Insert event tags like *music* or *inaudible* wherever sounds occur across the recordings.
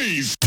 noise.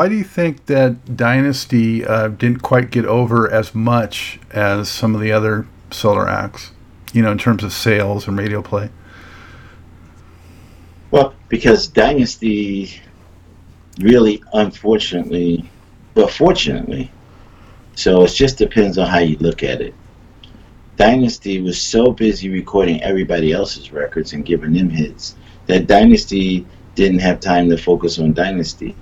Why do you think that Dynasty uh, didn't quite get over as much as some of the other Solar acts? You know, in terms of sales and radio play. Well, because Dynasty really, unfortunately, but fortunately, so it just depends on how you look at it. Dynasty was so busy recording everybody else's records and giving them hits that Dynasty didn't have time to focus on Dynasty.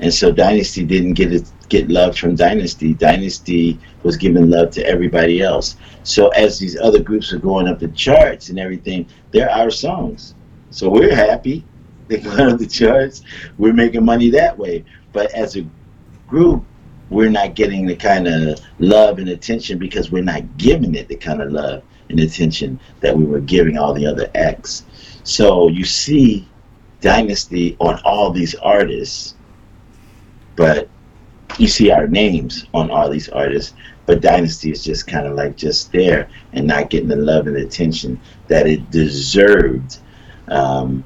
And so Dynasty didn't get it, get love from Dynasty. Dynasty was giving love to everybody else. So as these other groups are going up the charts and everything, they're our songs. So we're happy. *laughs* They're going up the charts. We're making money that way. But as a group, we're not getting the kind of love and attention because we're not giving it the kind of love and attention that we were giving all the other acts. So you see Dynasty on all these artists but you see our names on all these artists, but Dynasty is just kind of like just there and not getting the love and attention that it deserved um,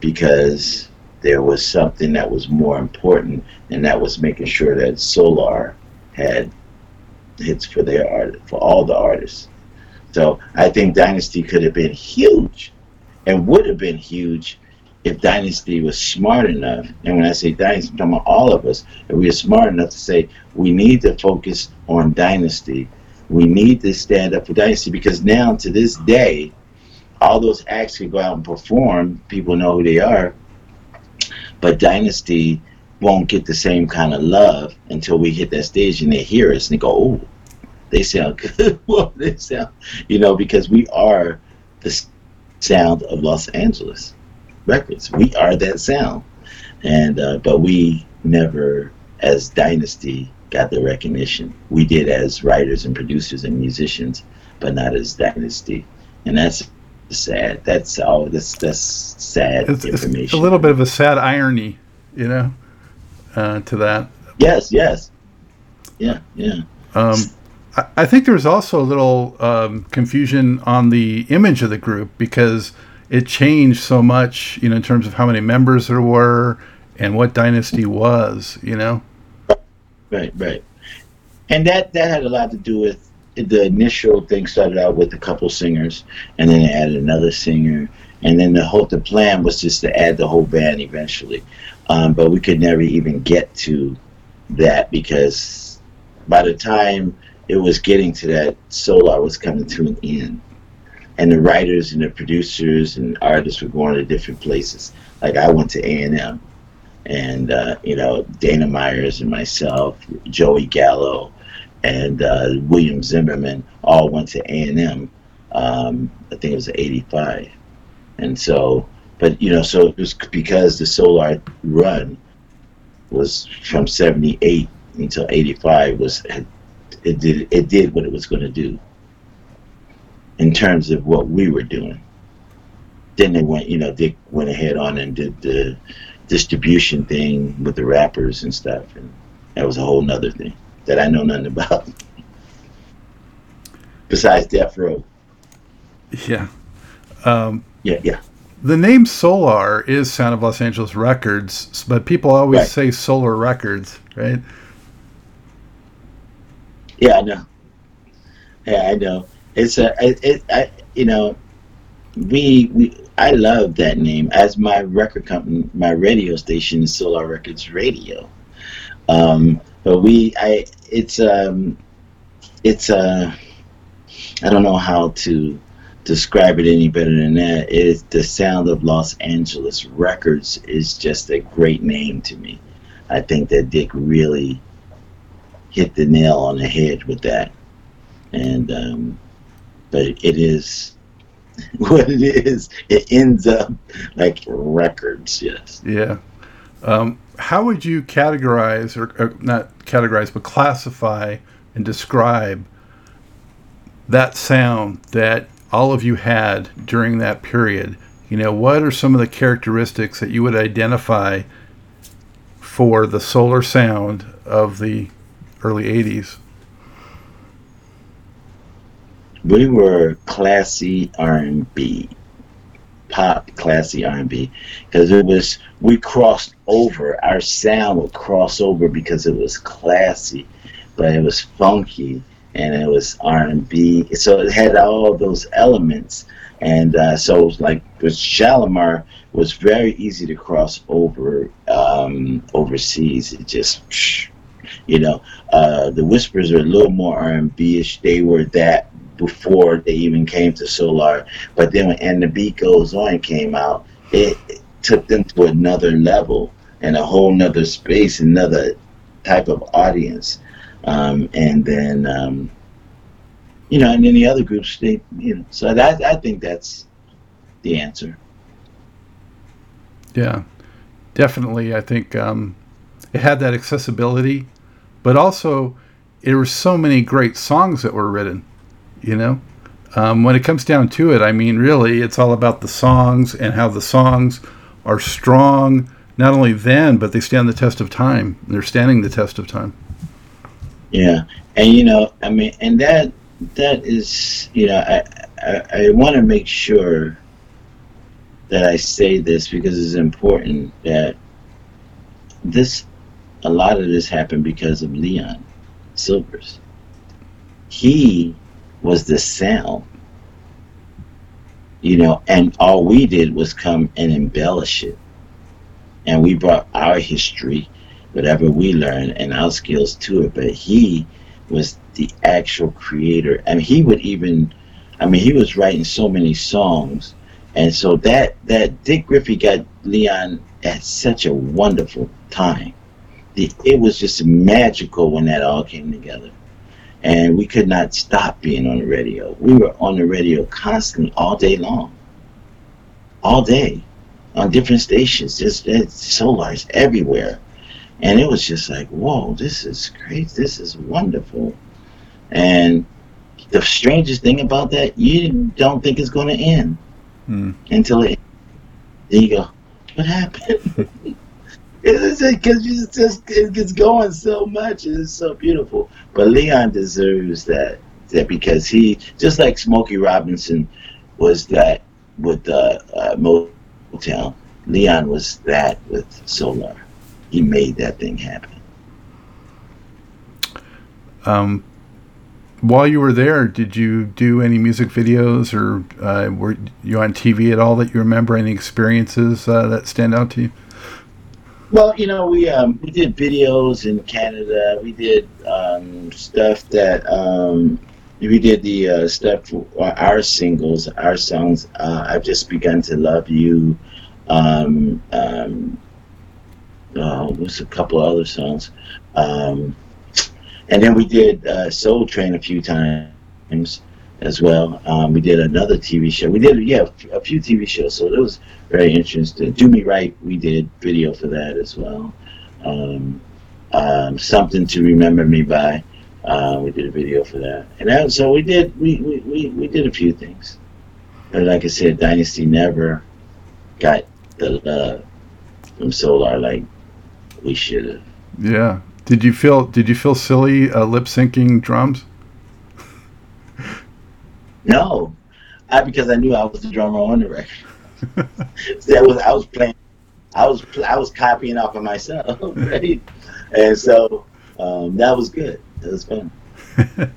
because there was something that was more important, and that was making sure that Solar had hits for their art for all the artists. So I think Dynasty could have been huge, and would have been huge if Dynasty was smart enough, and when I say Dynasty, I'm talking about all of us, if we are smart enough to say we need to focus on Dynasty, we need to stand up for Dynasty because now to this day, all those acts can go out and perform, people know who they are, but Dynasty won't get the same kind of love until we hit that stage and they hear us and they go, oh, they sound *laughs* good. well, they sound, you know, because we are the sound of Los Angeles. Records. We are that sound, and uh, but we never, as Dynasty, got the recognition. We did as writers and producers and musicians, but not as Dynasty, and that's sad. That's all. That's that's sad It's, information. it's a little bit of a sad irony, you know, uh, to that. Yes. Yes. Yeah. Yeah. Um, I, I think there's also a little um, confusion on the image of the group because it changed so much, you know, in terms of how many members there were and what Dynasty was, you know. Right, right. And that that had a lot to do with the initial thing started out with a couple singers and then they added another singer and then the whole the plan was just to add the whole band eventually. Um, but we could never even get to that because by the time it was getting to that Solar was coming to an end and the writers and the producers and artists were going to different places. Like I went to A and M, and uh, you know Dana Myers and myself, Joey Gallo, and uh, William Zimmerman all went to A and M. Um, I think it was '85, and so, but you know, so it was because the Solar run was from '78 until '85 was it did it did what it was going to do in terms of what we were doing. Then they went, you know, Dick went ahead on and did the distribution thing with the rappers and stuff, and that was a whole nother thing that I know nothing about. *laughs* Besides Death Row. Yeah. Um, Yeah, yeah. the name Solar is Sound of Los Angeles Records, but people always Right. say Solar Records, right? Yeah, I know. Yeah, I know. It's a, it, it I, you know, we, we, I love that name as my record company, my radio station is Solar Records Radio. Um, but we, I, it's, um, it's, uh, I don't know how to describe it any better than that. It is the sound of Los Angeles Records is just a great name to me. I think that Dick really hit the nail on the head with that, and um, but it is *laughs* what it is. It ends up like records. Yes. Yeah. Um, how would you categorize, or, or not categorize, but classify and describe that sound that all of you had during that period? You know, what are some of the characteristics that you would identify for the solar sound of the early 80s? We were classy R&B, pop classy R&B, because it was we crossed over. Our sound would cross over because it was classy, but it was funky and it was R&B. So it had all those elements. And uh, so, it was like with Shalamar, was very easy to cross over um, overseas. It just, you know, uh, the Whispers are a little more R&B-ish. They were that before they even came to Solar. But then when And the Beat Goes On came out, it, it took them to another level and a whole nother space, another type of audience. Um, and then um, you know, and then the other groups, they, you know, so that I think that's the answer. Yeah, definitely. I think um, it had that accessibility, but also there were so many great songs that were written. You know, um, when it comes down to it, I mean, really, it's all about the songs and how the songs are strong. Not only then, but they stand the test of time. They're standing the test of time. Yeah, and you know, I mean, and that that is, you know, I I, I want to make sure that I say this because it's important that this a lot of this happened because of Leon Sylvers. He was the sound, you know, and all we did was come and embellish it, and we brought our history, whatever we learned, and our skills to it. But he was the actual creator. and he would even, I mean, he was writing so many songs, and so that that Dick Griffey got Leon at such a wonderful time. The, it was just magical when that all came together, and we could not stop being on the radio. We were on the radio constantly all day long, all day, on different stations, just solars everywhere and it was just like, whoa, this is great. This is wonderful. And the strangest thing about that, you don't think it's going to end mm. until it. Then you go, what happened? *laughs* it's because you just it gets going so much. It's so beautiful. But Leon deserves that that because he just like Smokey Robinson was that with uh, uh, Motown. Leon was that with Solar he made that thing happen. Um, while you were there, did you do any music videos or uh, were you on TV at all that you remember? Any experiences uh, that stand out to you? Well, you know, we um, we did videos in Canada. We did um, stuff that um, we did the uh, stuff our singles, our songs. Uh, I've just begun to love you. Um, um, uh, was a couple other songs. Um, and then we did uh, Soul Train a few times as well. Um, we did another TV show. We did, yeah, a few TV shows. So it was very interesting. Do Me Right, we did video for that as well. Um, um, Something to Remember Me By, uh, we did a video for that. And that, so we did, we, we, we, we did a few things. But like I said, Dynasty never got the love from Solar like we should have. Yeah. Did you feel Did you feel silly uh, lip syncing drums? No, I because I knew I was the drummer on the record. so *laughs* that was I was playing. I was I was copying off of myself, *laughs* right? And so um, that was good. It was fun. *laughs*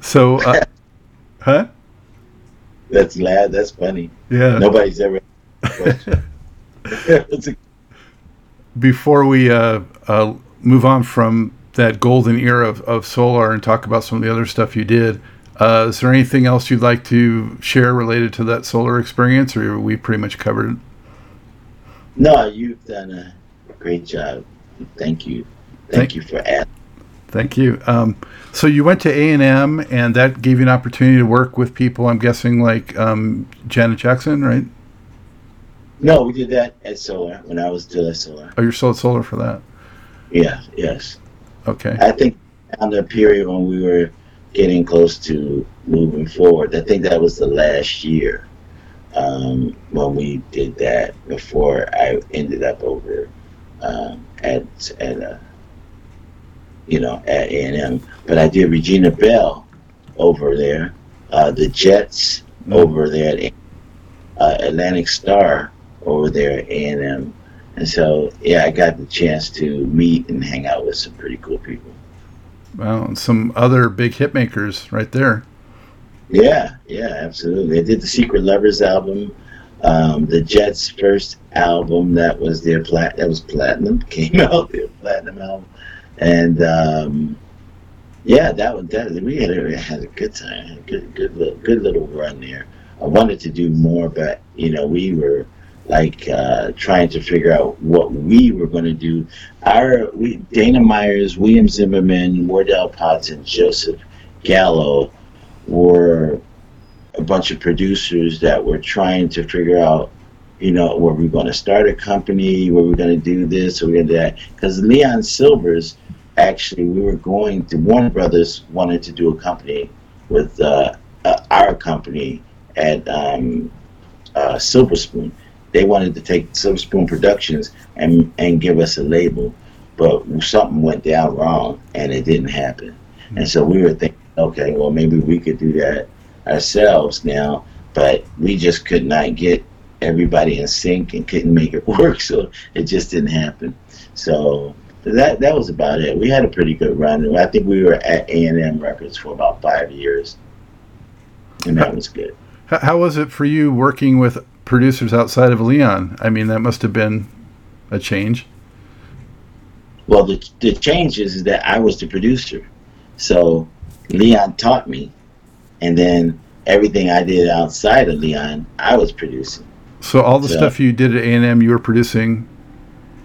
so, uh, huh? That's glad. That's funny. Yeah. Nobody's ever. a before we uh, uh, move on from that golden era of, of Solar and talk about some of the other stuff you did, Uh, is there anything else you'd like to share related to that solar experience, or we pretty much covered it? No, you've done a great job. Thank you. Thank, Thank you for asking. Thank you. Um, so you went to A and M, and that gave you an opportunity to work with people. I'm guessing like um, Janet Jackson, right? No, we did that at Solar when I was still at Solar. Oh, you're still at Solar for that? Yeah. Yes. Okay. I think on the period when we were getting close to moving forward, I think that was the last year um, when we did that before I ended up over um, at at uh, you know at A and M. But I did Regina Belle over there, uh, the Jets mm-hmm. over there at uh, Atlantic Starr over there at A and M. And so, yeah, I got the chance to meet and hang out with some pretty cool people. Well, some other big hit makers right there. Yeah, yeah, absolutely. They did the Secret Lovers album, um, the Jets' first album that was their plat that was platinum *laughs* came out their platinum album, and um, yeah, that was that we had a, had a good time, a good good little, good little run there. I wanted to do more, but you know we were like uh, trying to figure out what we were going to do. Our we Dana Myers, William Zimmerman, Wardell Potts, and Joseph Gallo were a bunch of producers that were trying to figure out, you know, were we going to start a company? Were we going to do this? Or we going to do that? Because Leon Sylvers, actually, we were going to, Warner Brothers wanted to do a company with uh, uh, our company at um, uh, Silver Spoon. They wanted to take Silver Spoon Productions and, and give us a label, but something went down wrong and it didn't happen. Hmm. And so we were thinking, okay, well, maybe we could do that ourselves now, but we just could not get everybody in sync and couldn't make it *laughs* work, so it just didn't happen. So that that was about it. We had a pretty good run. I think we were at A and M Records for about five years, and that was good. How was it for you working with producers outside of Leon? I mean, that must have been a change. Well, the the change is that I was the producer, so Leon taught me, and then everything I did outside of Leon, I was producing. So all the so, stuff you did at A and M, you were producing.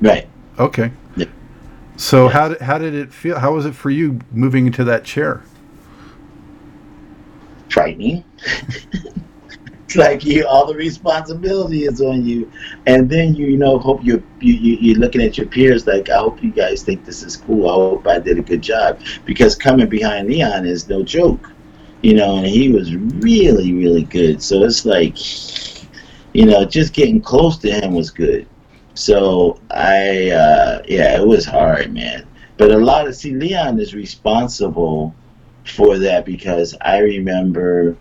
Right. Okay. Yeah. So yeah. how did how did it feel? How was it for you moving into that chair? Frightening. *laughs* *laughs* like you all the responsibility is on you. And then you, you know hope you're you, you, are looking at your peers like i hope you guys think this is cool. I hope i did a good job. Because coming behind leon is no joke you know and he was really really good. So it's like you know just getting close to him was good. So i uh yeah it was hard man. But a lot of see leon is responsible for that because i remember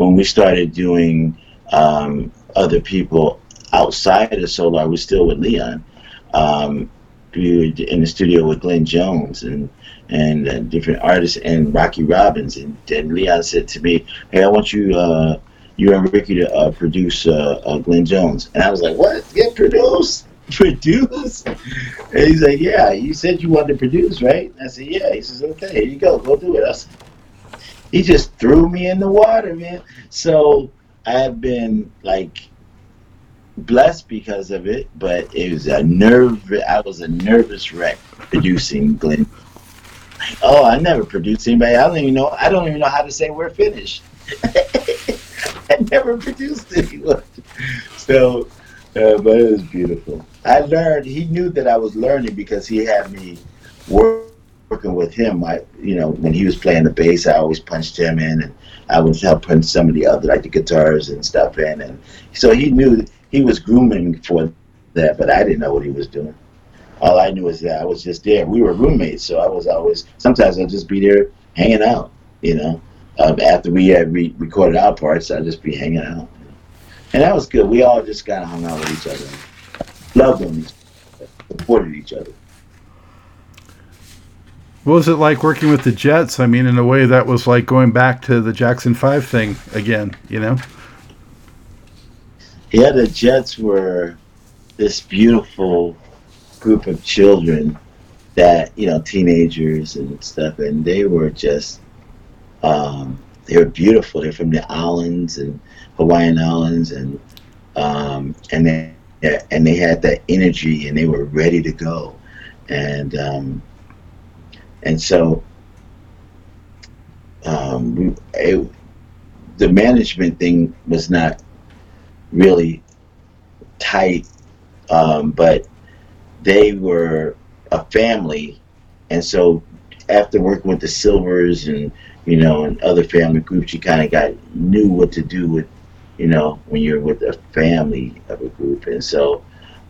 when we started doing um, other people outside of Solar, we still with Leon. Um, we were in the studio with Glenn Jones and and uh, different artists and Rockie Robbins. And then Leon said to me, "Hey, I want you, uh, you and Ricky to uh, produce uh, uh, Glenn Jones." And I was like, "What? Get produce? Produce?" And he's like, "Yeah, you said you wanted to produce, right?" I said, "Yeah." He says, "Okay, here you go. Go do it." I said, he just threw me in the water, man. So I've been like blessed because of it, but it was a nerve. I was a nervous wreck producing Glenn. Oh, I never produced anybody. I don't even know. I don't even know how to say we're finished. *laughs* I never produced anyone. So, uh, but it was beautiful. I learned. He knew that I was learning because he had me work working with him, I you know when he was playing the bass, I always punched him in, and I would help punch some of the other like the guitars and stuff in, and so he knew he was grooming for that, but I didn't know what he was doing. All I knew is that I was just there. We were roommates, so I was always sometimes I'd just be there hanging out, you know. Um, after we had re- recorded our parts, I'd just be hanging out, and that was good. We all just kind of hung out with each other, loved them, supported each other. What was it like working with the Jets? I mean, in a way, that was like going back to the Jackson Five thing again. You know? Yeah, the Jets were this beautiful group of children that you know, teenagers and stuff, and they were just Um, they were beautiful. They're from the islands and Hawaiian Islands, and um, and they and they had that energy, and they were ready to go, and um, and so um, we, it, the management thing was not really tight, um, but they were a family, and so after working with the Sylvers and you know and other family groups, you kind of got knew what to do with you know when you're with a family of a group, and so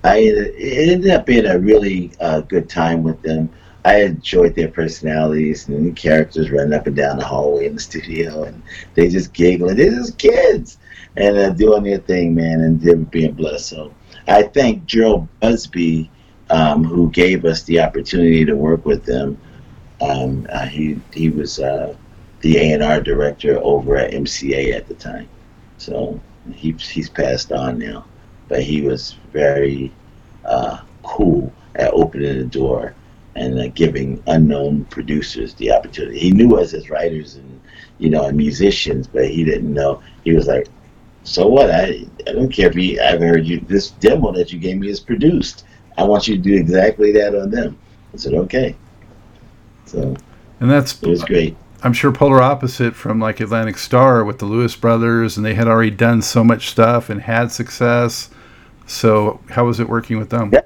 I it ended up being a really uh, good time with them. I enjoyed their personalities and the characters running up and down the hallway in the studio, and they just giggling. They're just kids and uh, doing their thing, man, and them being blessed. So I thank Jheryl Busby, um, who gave us the opportunity to work with them. Um, uh, he he was uh, the A and R director over at MCA at the time, so he, he's passed on now. But he was very uh, cool at opening the door and uh, giving unknown producers the opportunity. He knew us as writers and you know and musicians, but he didn't know. He was like, "So what? I I don't care if he I've heard you this demo that you gave me is produced. I want you to do exactly that on them." I said, "Okay." So and that's it was great. I'm sure polar opposite from like Atlantic Starr with the Lewis brothers, and they had already done so much stuff and had success. So how was it working with them? Yeah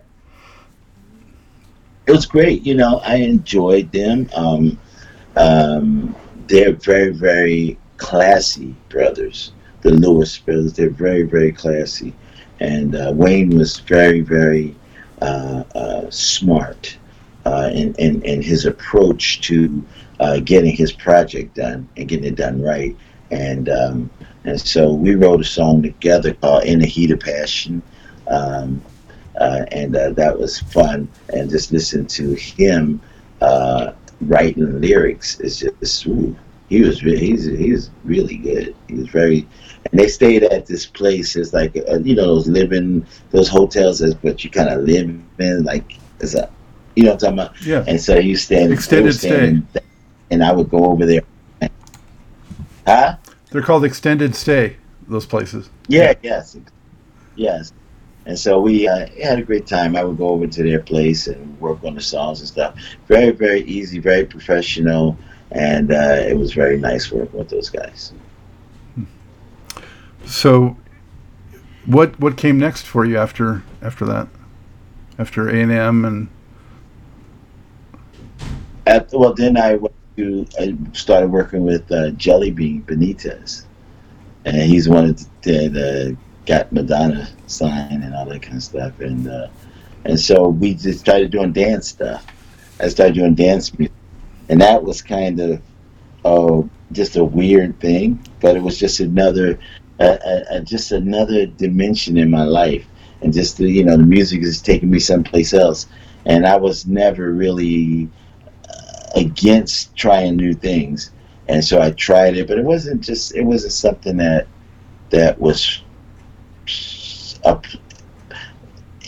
it was great. You know, I enjoyed them. Um, um, they're very, very classy brothers. The Lewis brothers. They're very, very classy. And uh, Wayne was very, very uh, uh, smart uh, in, in, in his approach to uh, getting his project done and getting it done right. And um, and so we wrote a song together called "In the Heat of Passion." Um, uh, and uh, that was fun. And just listen to him uh, writing lyrics is just ooh, he was really he's he's really good. He was very, and they stayed at this place. It's like uh, you know those living those hotels, is but you kind of live in like it's a you know what I'm talking about. Yeah. And so you stand extended stay, and I would go over there. Huh? They're called extended stay. Those places. Yeah. Yes. Yes. And so we uh, had a great time. I would go over to their place and work on the songs and stuff. Very, very easy, very professional, and uh, it was very nice working with those guys. So, what what came next for you after after that? After A and M and. At, well, then I went to I started working with uh, Jelly Bean Benitez, and he's one of the, the got Madonna signed and all that kind of stuff. And uh, and so we just started doing dance stuff. I started doing dance music, and that was kind of oh just a weird thing, but it was just another uh, uh, just another dimension in my life. And just the, you know the music is taking me someplace else, and I was never really uh, against trying new things. And so I tried it, but it wasn't just it wasn't something that that was up.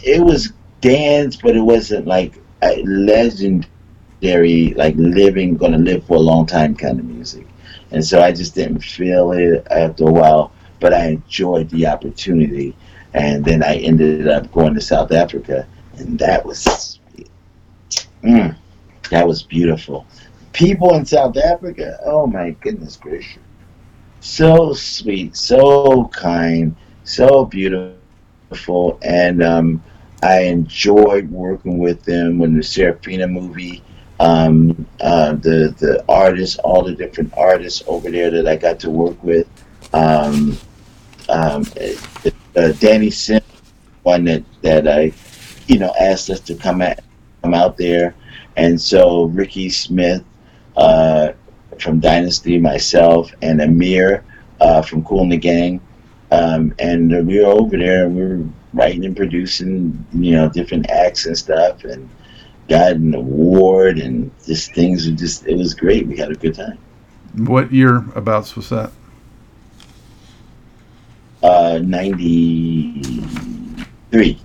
It was dance, but it wasn't like a legendary, like living, gonna live for a long time kind of music. And so I just didn't feel it after a while, but I enjoyed the opportunity. And then I ended up going to South Africa, and that was, mm, that was beautiful. People in South Africa, oh my goodness gracious, so sweet, so kind so beautiful, and um, I enjoyed working with them when the Sarafina movie. Um, uh, the the artists, all the different artists over there that I got to work with. Um, um, uh, Danny Sim, one that that I, you know, asked us to come at come out there, and so Ricky Smith uh, from Dynasty, myself, and Amir uh, from Kool and the Gang um, and we were over there and we were writing and producing, you know, different acts and stuff and got an award and just things were just, it was great. We had a good time. What year abouts was that? Uh, 93.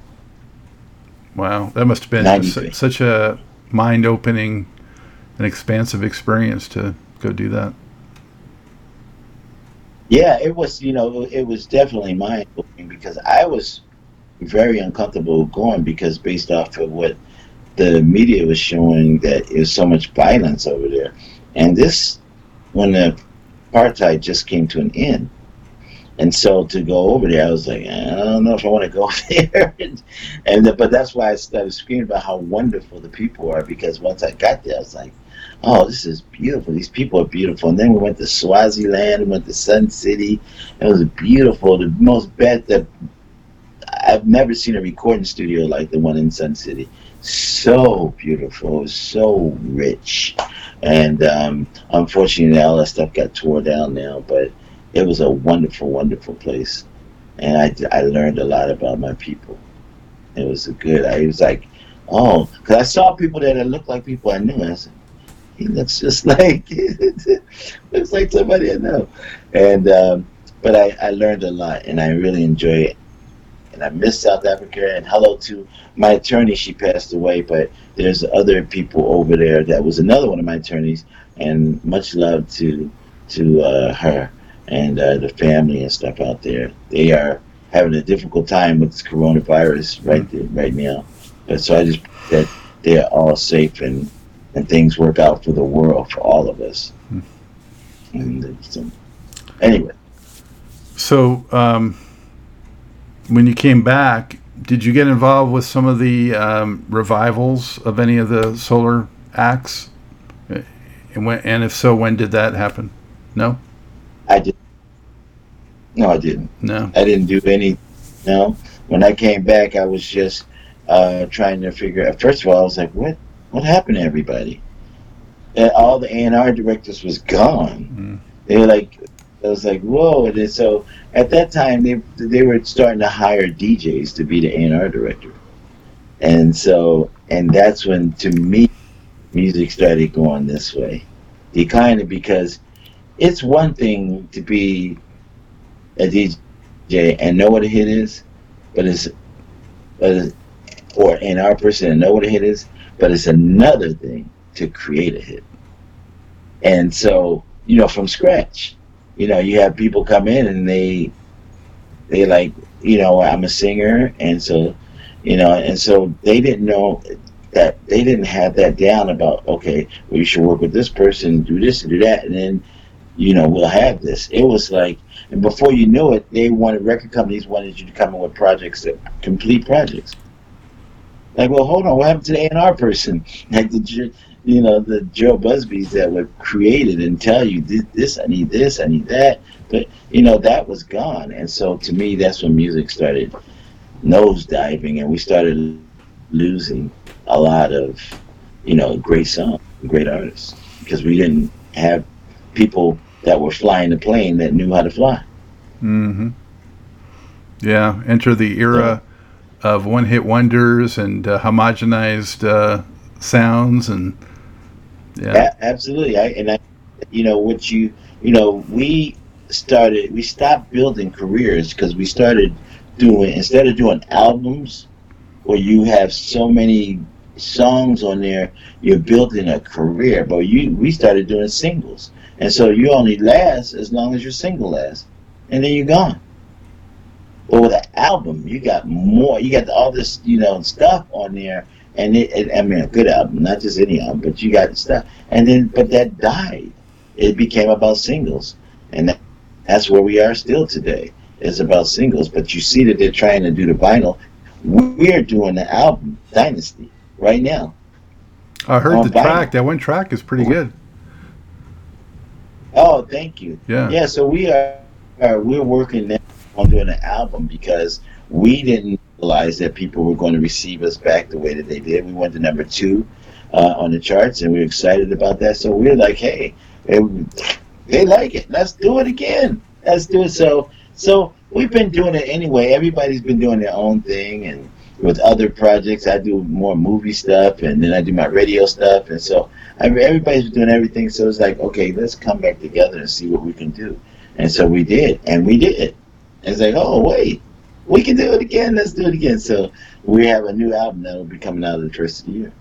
Wow. That must have been such a mind opening and expansive experience to go do that. Yeah, it was. You know, it was definitely mind blowing because I was very uncomfortable going because based off of what the media was showing that there's so much violence over there, and this when the apartheid just came to an end. And so to go over there, I was like, I don't know if I want to go *laughs* there. and, and but that's why I started screaming about how wonderful the people are because once I got there, I was like, oh, this is beautiful. These people are beautiful. And then we went to Swaziland, we went to Sun City. It was beautiful. The most best that I've never seen a recording studio like the one in Sun City. So beautiful, so rich, and um, unfortunately, all that stuff got tore down now. But it was a wonderful, wonderful place, and I, I learned a lot about my people. It was good. I was like, oh, because I saw people that looked like people I knew. I said, he looks just *laughs* like looks like somebody I know, and um, but I, I learned a lot, and I really enjoy it. And I miss South Africa. And hello to my attorney. She passed away, but there's other people over there. That was another one of my attorneys, and much love to to uh, her and uh, the family and stuff out there. They are having a difficult time with this coronavirus right there, right now. But so I just that they're all safe and and things work out for the world for all of us. Hmm. And so, anyway. So um, when you came back, did you get involved with some of the um, revivals of any of the solar acts? And when, and if so, when did that happen? No. I did. No, I didn't. No, I didn't do any. No, when I came back, I was just uh, trying to figure. out. First of all, I was like, "What? What happened to everybody?" And all the A and R directors was gone. Mm. They were like, I was like, "Whoa!" And so at that time, they they were starting to hire DJs to be the A and R director, and so and that's when, to me, music started going this way. Of because it's one thing to be a DJ and know what a hit is, but it's, but it's, or in our person and know what a hit is, but it's another thing to create a hit. And so, you know, from scratch, you know, you have people come in and they, they like, you know, I'm a singer, and so, you know, and so they didn't know that they didn't have that down about okay, well, you should work with this person, do this and do that, and then you know, we'll have this. It was like, and before you knew it, they wanted record companies wanted you to come in with projects that complete projects. Like, well, hold on, what happened to the A&R person? *laughs* Like the, you know, the Joe Busbys that were created and tell you this, I need this, I need that, but you know that was gone. And so to me, that's when music started nose diving, and we started losing a lot of, you know, great songs, great artists because we didn't have people that were flying the plane that knew how to fly. Mm-hmm. Yeah, enter the era yeah. of one-hit wonders and uh, homogenized uh, sounds, and yeah, a- absolutely. I, and I, you know, what you, you know, we started, we stopped building careers because we started doing instead of doing albums where you have so many songs on there, you're building a career. But you, we started doing singles and so you only last as long as your single lasts. And then you're gone. But with an album, you got more. You got all this, you know, stuff on there. And it, it, I mean, a good album, not just any album, but you got stuff. And then, but that died. It became about singles. And that, that's where we are still today. It's about singles. But you see that they're trying to do the vinyl. We're doing the album, Dynasty, right now. I heard the vinyl. track. That one track is pretty good. Oh, thank you. Yeah. Yeah. So we are, are we're working now on doing an album because we didn't realize that people were going to receive us back the way that they did. We went to number two uh, on the charts, and we are excited about that. So we we're like, hey, they like it. Let's do it again. Let's do it. So so we've been doing it anyway. Everybody's been doing their own thing, and with other projects, I do more movie stuff, and then I do my radio stuff, and so I mean, everybody's doing everything. So it's like, okay, let's come back together and see what we can do. And so we did, and we did. It's like, oh wait, we can do it again. Let's do it again. So we have a new album that will be coming out in the first of the year.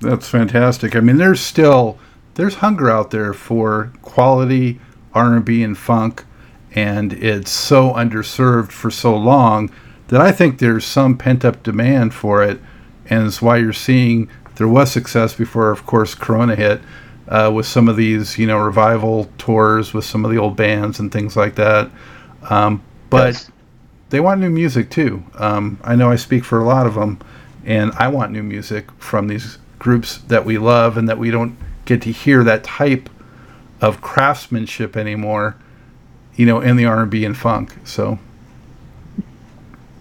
That's fantastic. I mean, there's still there's hunger out there for quality R and B and funk, and it's so underserved for so long that I think there's some pent up demand for it, and it's why you're seeing there was success before, of course, Corona hit. Uh, with some of these, you know, revival tours with some of the old bands and things like that. Um, but yes. they want new music too. Um, I know I speak for a lot of them, and I want new music from these groups that we love and that we don't get to hear that type of craftsmanship anymore, you know, in the R&B and funk. So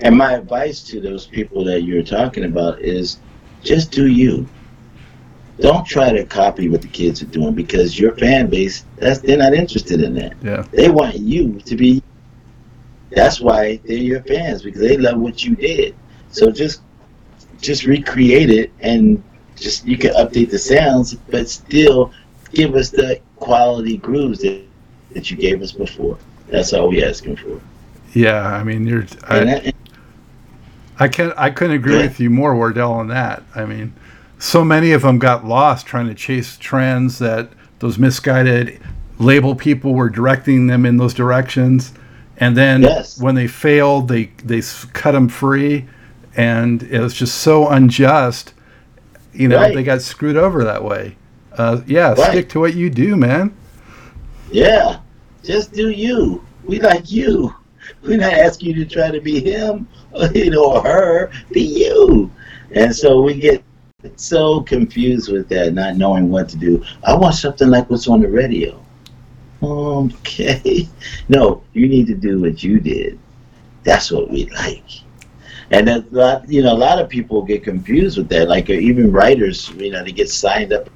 and my advice to those people that you're talking about is just do you. Don't try to copy what the kids are doing because your fan base that's they're not interested in that. Yeah. They want you to be that's why they're your fans because they love what you did. So just just recreate it and just you can update the sounds, but still give us the quality grooves that, that you gave us before. That's all we're asking for. Yeah, I mean you're I, I can I couldn't agree yeah. with you more, Wardell, on that. I mean, so many of them got lost trying to chase trends that those misguided label people were directing them in those directions, and then yes. when they failed, they they cut them free, and it was just so unjust. You know, right. they got screwed over that way. Uh, yeah, right. stick to what you do, man. Yeah, just do you. We like you. *laughs* We're not asking you to try to be him, *laughs* you know, or her. Be you. And so we get so confused with that, not knowing what to do. I want something like what's on the radio. Okay. *laughs* No, you need to do what you did. That's what we like. And a lot, you know, a lot of people get confused with that. Like uh, even writers, you know, they get signed up.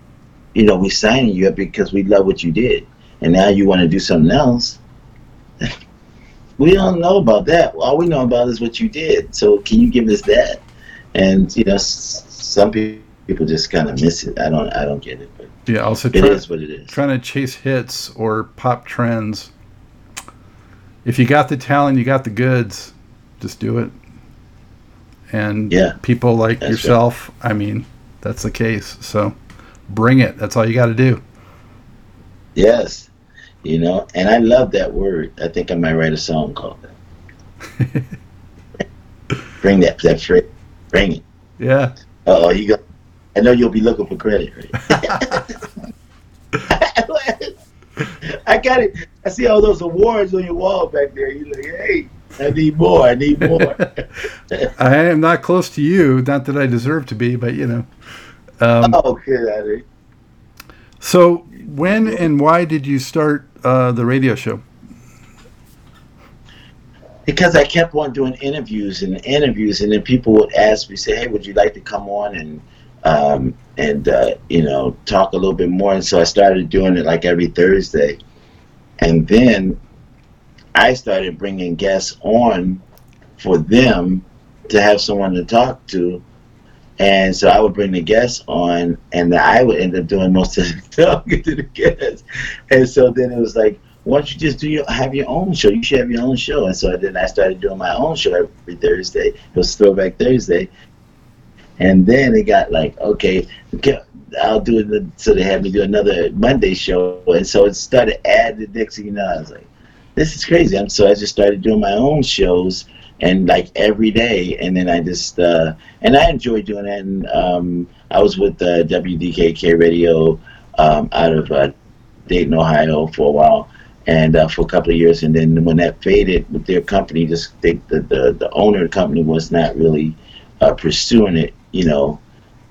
You know, we signing you up because we love what you did, and now you want to do something else. *laughs* we don't know about that. All we know about is what you did. So can you give us that? And you know, some people just kind of miss it. I don't. I don't get it. But yeah, also it try, is what it is. Trying to chase hits or pop trends. If you got the talent, you got the goods. Just do it. And yeah, people like yourself. Right. I mean, that's the case. So bring it. That's all you got to do. Yes you know. And I love that word. I think I might write a song called that. *laughs* Bring that that phrase. Bring it. Yeah. Oh, you go. I know you'll be looking for credit. Right? *laughs* I got it. I see all those awards on your wall back there. You're like, hey, I need more. I need more. *laughs* I am not close to you. Not that I deserve to be, but you know. Um, oh, good. So, when and why did you start uh, the radio show? Because I kept on doing interviews and interviews, and then people would ask me, say, "Hey, would you like to come on and um, and uh, you know talk a little bit more?" And so I started doing it like every Thursday, and then I started bringing guests on for them to have someone to talk to and so I would bring the guests on, and I would end up doing most of the *laughs* talking to the guests. And so then it was like, why don't you just do your have your own show? You should have your own show. And so then I started doing my own show every Thursday. It was Throwback Thursday. And then it got like, okay, I'll do it. So they had me do another Monday show. And so it started adding the Dixie. You know, I was like, this is crazy. And so I just started doing my own shows and like every day. And then I just uh, and I enjoyed doing that. And um, I was with uh, WDKK Radio um, out of uh, Dayton, Ohio, for a while, and uh, for a couple of years. And then when that faded with their company, just the the, the owner of the company was not really uh, pursuing it, you know.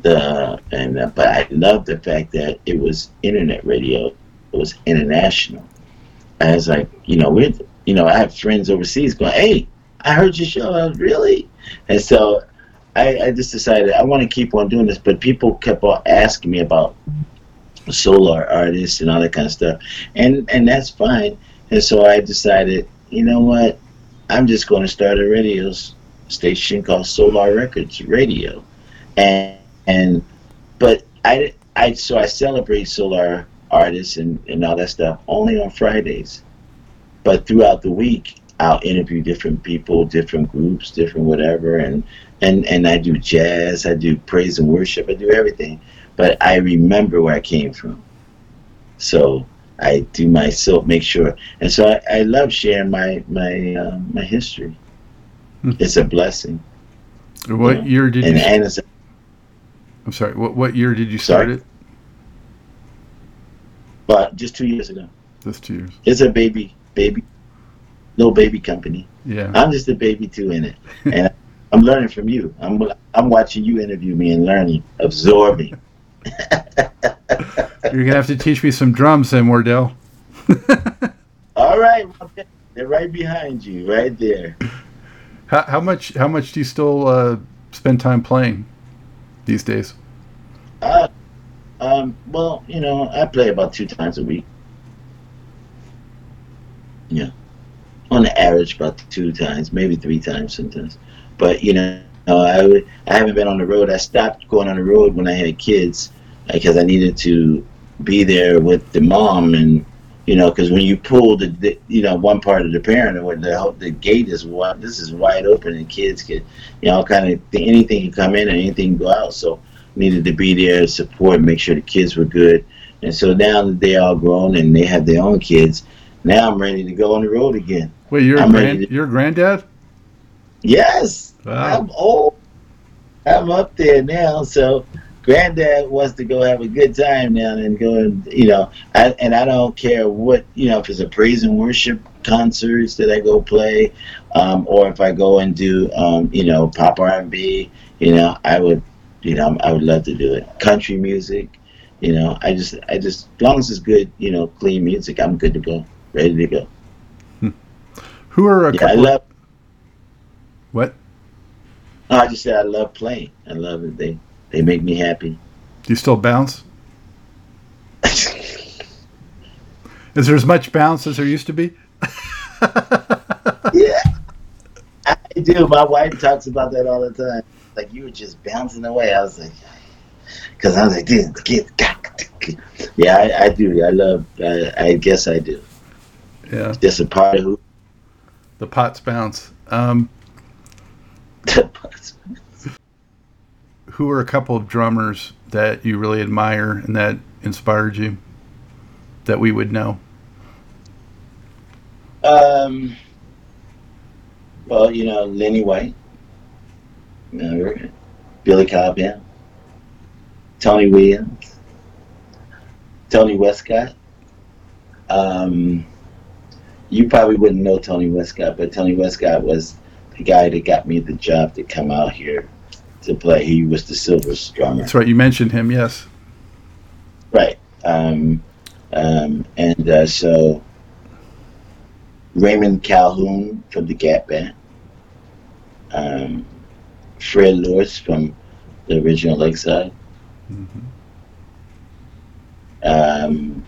The and uh, but I love the fact that it was internet radio. It was international. I was like, you know, we're you know, I have friends overseas going, hey, I heard your show. I was really, and so I, I just decided I want to keep on doing this. But people kept on asking me about solar artists and all that kind of stuff, and and that's fine. And so I decided, you know what, I'm just going to start a radio station called Solar Records Radio, and and but I I so I celebrate solar artists and and all that stuff only on Fridays, but throughout the week I'll interview different people, different groups, different whatever, and and and I do jazz, I do praise and worship, I do everything. But I remember where I came from. So I do myself make sure, and so I, I love sharing my my uh, my history. Hmm. It's a blessing. What Yeah. year did and you? and it's I'm sorry. What what year did you start Sorry? it? but just two years ago. This two years. It's a baby baby, little baby company. Yeah. I'm just a baby too in it, *laughs* and I'm learning from you. I'm I'm watching you interview me and learning, absorbing. *laughs* You're gonna have to teach me some drums, then, Wardell. *laughs* All right, they're right behind you, right there. How, how much how much do you still uh, spend time playing these days? Uh, um, well, you know, I play about two times a week. Yeah, on average, about two times, maybe three times sometimes. But you know, I would- I haven't been on the road. I stopped going on the road when I had kids because I needed to be there with the mom and you know because when you pull the, the you know one part of the parent or the the gate is wide this is wide open and kids can you know kind of anything can come in and anything can go out so needed to be there to support make sure the kids were good and so now that they're all grown and they have their own kids now I'm ready to go on the road again Wait, you're a I'm grand, to- you're a granddad? yes Wow. I'm old. I'm up there now, so granddad wants to go have a good time now and go and you know, I, and I don't care what you know if it's a praise and worship concerts that I go play, um, or if I go and do um, you know pop R and B. You know, I would, you know, I would love to do it. Country music, you know, I just, I just, as long as it's good, you know, clean music, I'm good to go, ready to go. Who are a Yeah, I love. what? No, I just said I love playing. I love it. They, they make me happy. Do you still bounce? *laughs* Is there as much bounce as there used to be? *laughs* yeah, I do. My wife talks about that all the time. Like you were just bouncing away. I was like, because I was like, "Dude, get, get." yeah, I, I do. I love. I, I guess I do. Yeah. Just a part of who. The Potts bounce. Um, *laughs* who are a couple of drummers that you really admire and that inspired you that we would know? um. Well, you know, Lenny White, you know, Billy Cobham, Tony Williams, Tony Westcott. Um, you probably wouldn't know Tony Westcott, but Tony Westcott was the guy that got me the job to come out here to play. He was the silver drummer, That's right. You mentioned him. Yes. right? Um, um, and uh, so Raymond Calhoun from the Gap Band, um, Fred Lewis from the original Lakeside. Mhm. Um,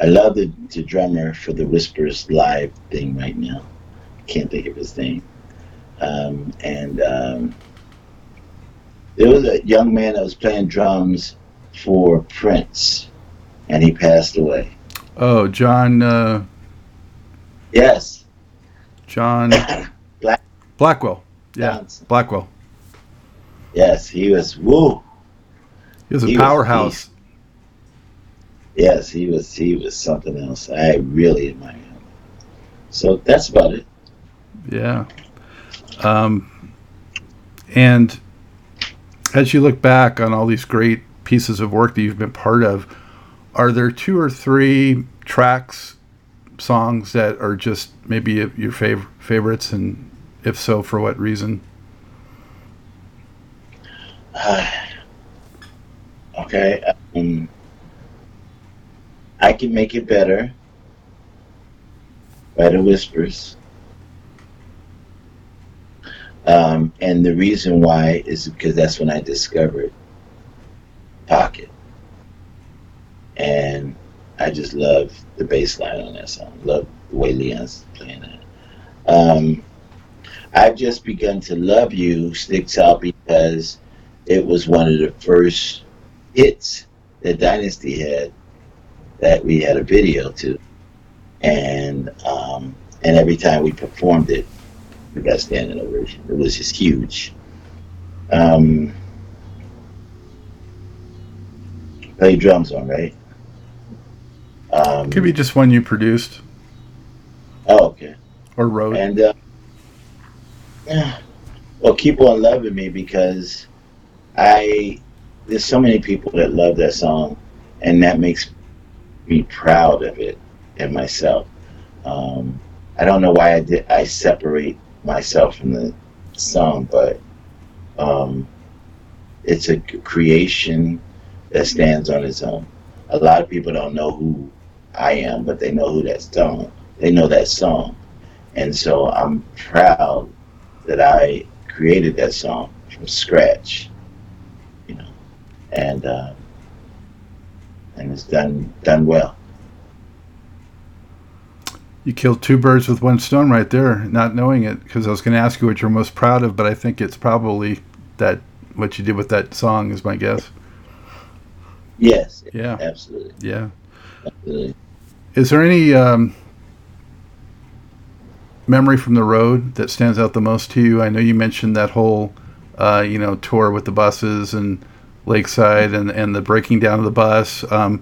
I love the, the drummer for the Whispers live thing right now. Can't think of his name. Um, and um, there was a young man that was playing drums for Prince, and he passed away. Oh, John. Uh, Yes, John *coughs* Black- Blackwell. Yeah, Johnson. Blackwell. Yes, he was. Woo. He was a He was a powerhouse. Yes, he was. He was something else. I really admire him. So that's about it. Yeah. Um, and as you look back on all these great pieces of work that you've been part of, are there two or three tracks, songs that are just maybe your fav- favorites? And if so, for what reason? *sighs* okay. Um, I can make it better. By the Whispers. Um, and the reason why is because that's when I discovered Pocket. And I just love the bass line on that song. Love the way Leon's playing that. Um, I've just begun to love you sticks out because it was one of the first hits that Dynasty had that we had a video to, and um, and every time we performed it, we got standing ovation. It was just huge. Um, play drums on right. Um, Could be just one you produced oh, okay. or wrote. And uh, yeah, well, keep on loving me because I there's so many people that love that song, and that makes me proud of it and myself. Um, I don't know why I did I separate myself in the song, but um, it's a creation that stands on its own. A lot of people don't know who I am, but they know who that song. They know that song, and so I'm proud that I created that song from scratch. You know, and uh, and it's done done well. You killed two birds with one stone right there, not knowing it, because I was going to ask you what you're most proud of, but I think it's probably that what you did with that song is my guess. Yes, Yeah, absolutely, yeah. absolutely. Is there any um, memory from the road that stands out the most to you? I know you mentioned that whole, uh, you know, tour with the buses and Lakeside and and the breaking down of the bus. Um,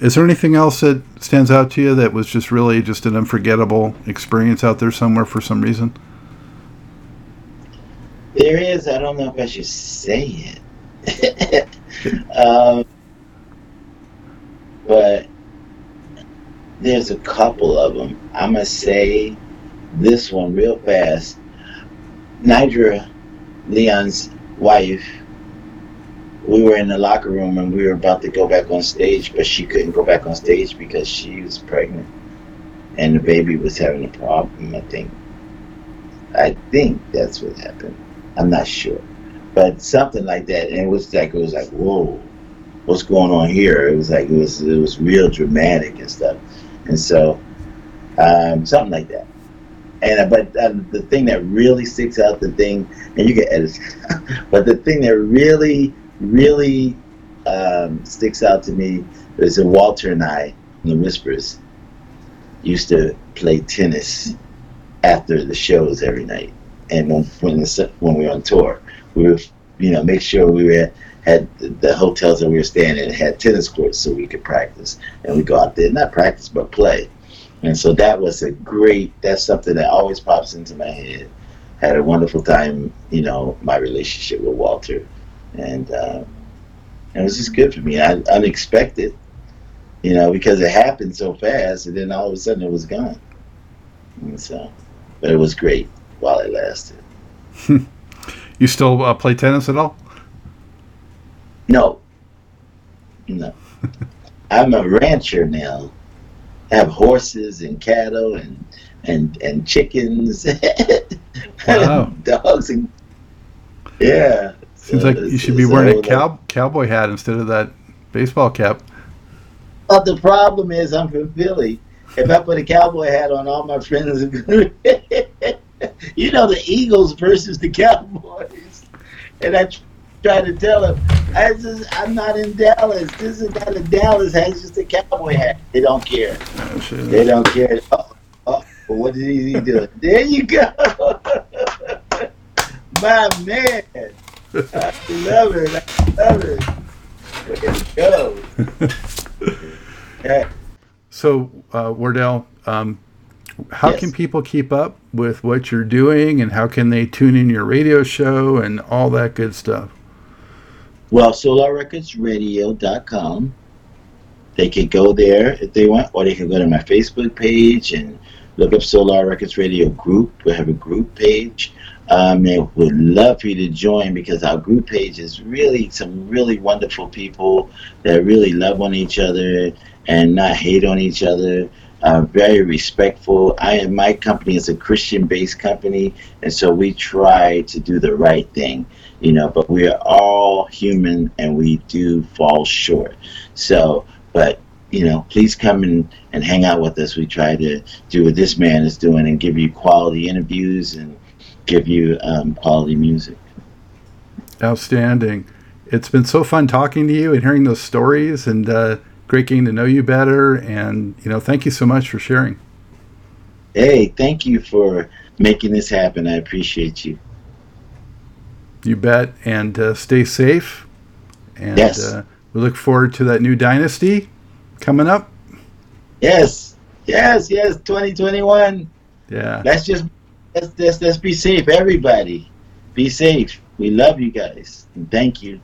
is there anything else that stands out to you that was just really just an unforgettable experience out there somewhere for some reason? There is. I don't know if I should say it. *laughs* um, but there's a couple of them. I'm going to say this one real fast. Nidra, Leon's wife, we were in the locker room and we were about to go back on stage, but she couldn't go back on stage because she was pregnant. And the baby was having a problem, I think. I think that's what happened. I'm not sure. But something like that. And it was like it was like, whoa, what's going on here? It was like it was it was real dramatic and stuff. And so um, something like that. And uh, but uh, the thing that really sticks out, the thing, and you can edit, *laughs* but the thing that really, really um, sticks out to me is that Walter and I, the Whispers, used to play tennis after the shows every night. And when when, the, when we were on tour, we would, you know, make sure we were had the hotels that we were staying in had tennis courts so we could practice, and we go out there not practice but play. And so that was a great. That's something that always pops into my head. Had a wonderful time, you know, my relationship with Walter, and uh, it was just good for me. I, unexpected, you know, because it happened so fast, and then all of a sudden it was gone. And so, but it was great while it lasted. *laughs* You still uh, play tennis at all? No, no. *laughs* I'm a rancher now. I have horses and cattle and and and chickens, *laughs* Wow. dogs and yeah. Seems like you should be wearing a cow- cowboy hat instead of that baseball cap. But the problem is, I'm from Philly. If I put a cowboy hat on, all my friends are going *laughs* to. you know, the Eagles versus the Cowboys. And I try to tell them, I just, I'm not in Dallas. This is not in Dallas. Has just a cowboy hat. They don't care. Oh. They don't care. Oh, oh, what did he do? There you go. *laughs* My man. I love it. I love it. Way to go. Yeah. *laughs* So, uh, Wardell, um, how Yes. can people keep up with what you're doing and how can they tune in your radio show and all that good stuff? Well, solarrecordsradio.com. They can go there if they want, or they can go to my Facebook page and look up Solar Records Radio Group. We have a group page. Um, and would love for you to join because our group page is really some really wonderful people that really love on each other and not hate on each other. Uh, very respectful. I am my company is a Christian-based company, and so we try to do the right thing you know, but we are all human and we do fall short. So, but, you know, please come and, and hang out with us. We try to do what this man is doing and give you quality interviews and give you um, quality music. Outstanding. It's been so fun talking to you and hearing those stories and uh, great getting to know you better. And, you know, thank you so much for sharing. Hey, thank you for making this happen. I appreciate you. You bet. And uh, stay safe. And Yes. uh, we look forward to that new dynasty coming up. Yes, yes, yes. 2021. Yeah. Let's just let's let's, let's be safe, everybody. Be safe. We love you guys, thank you.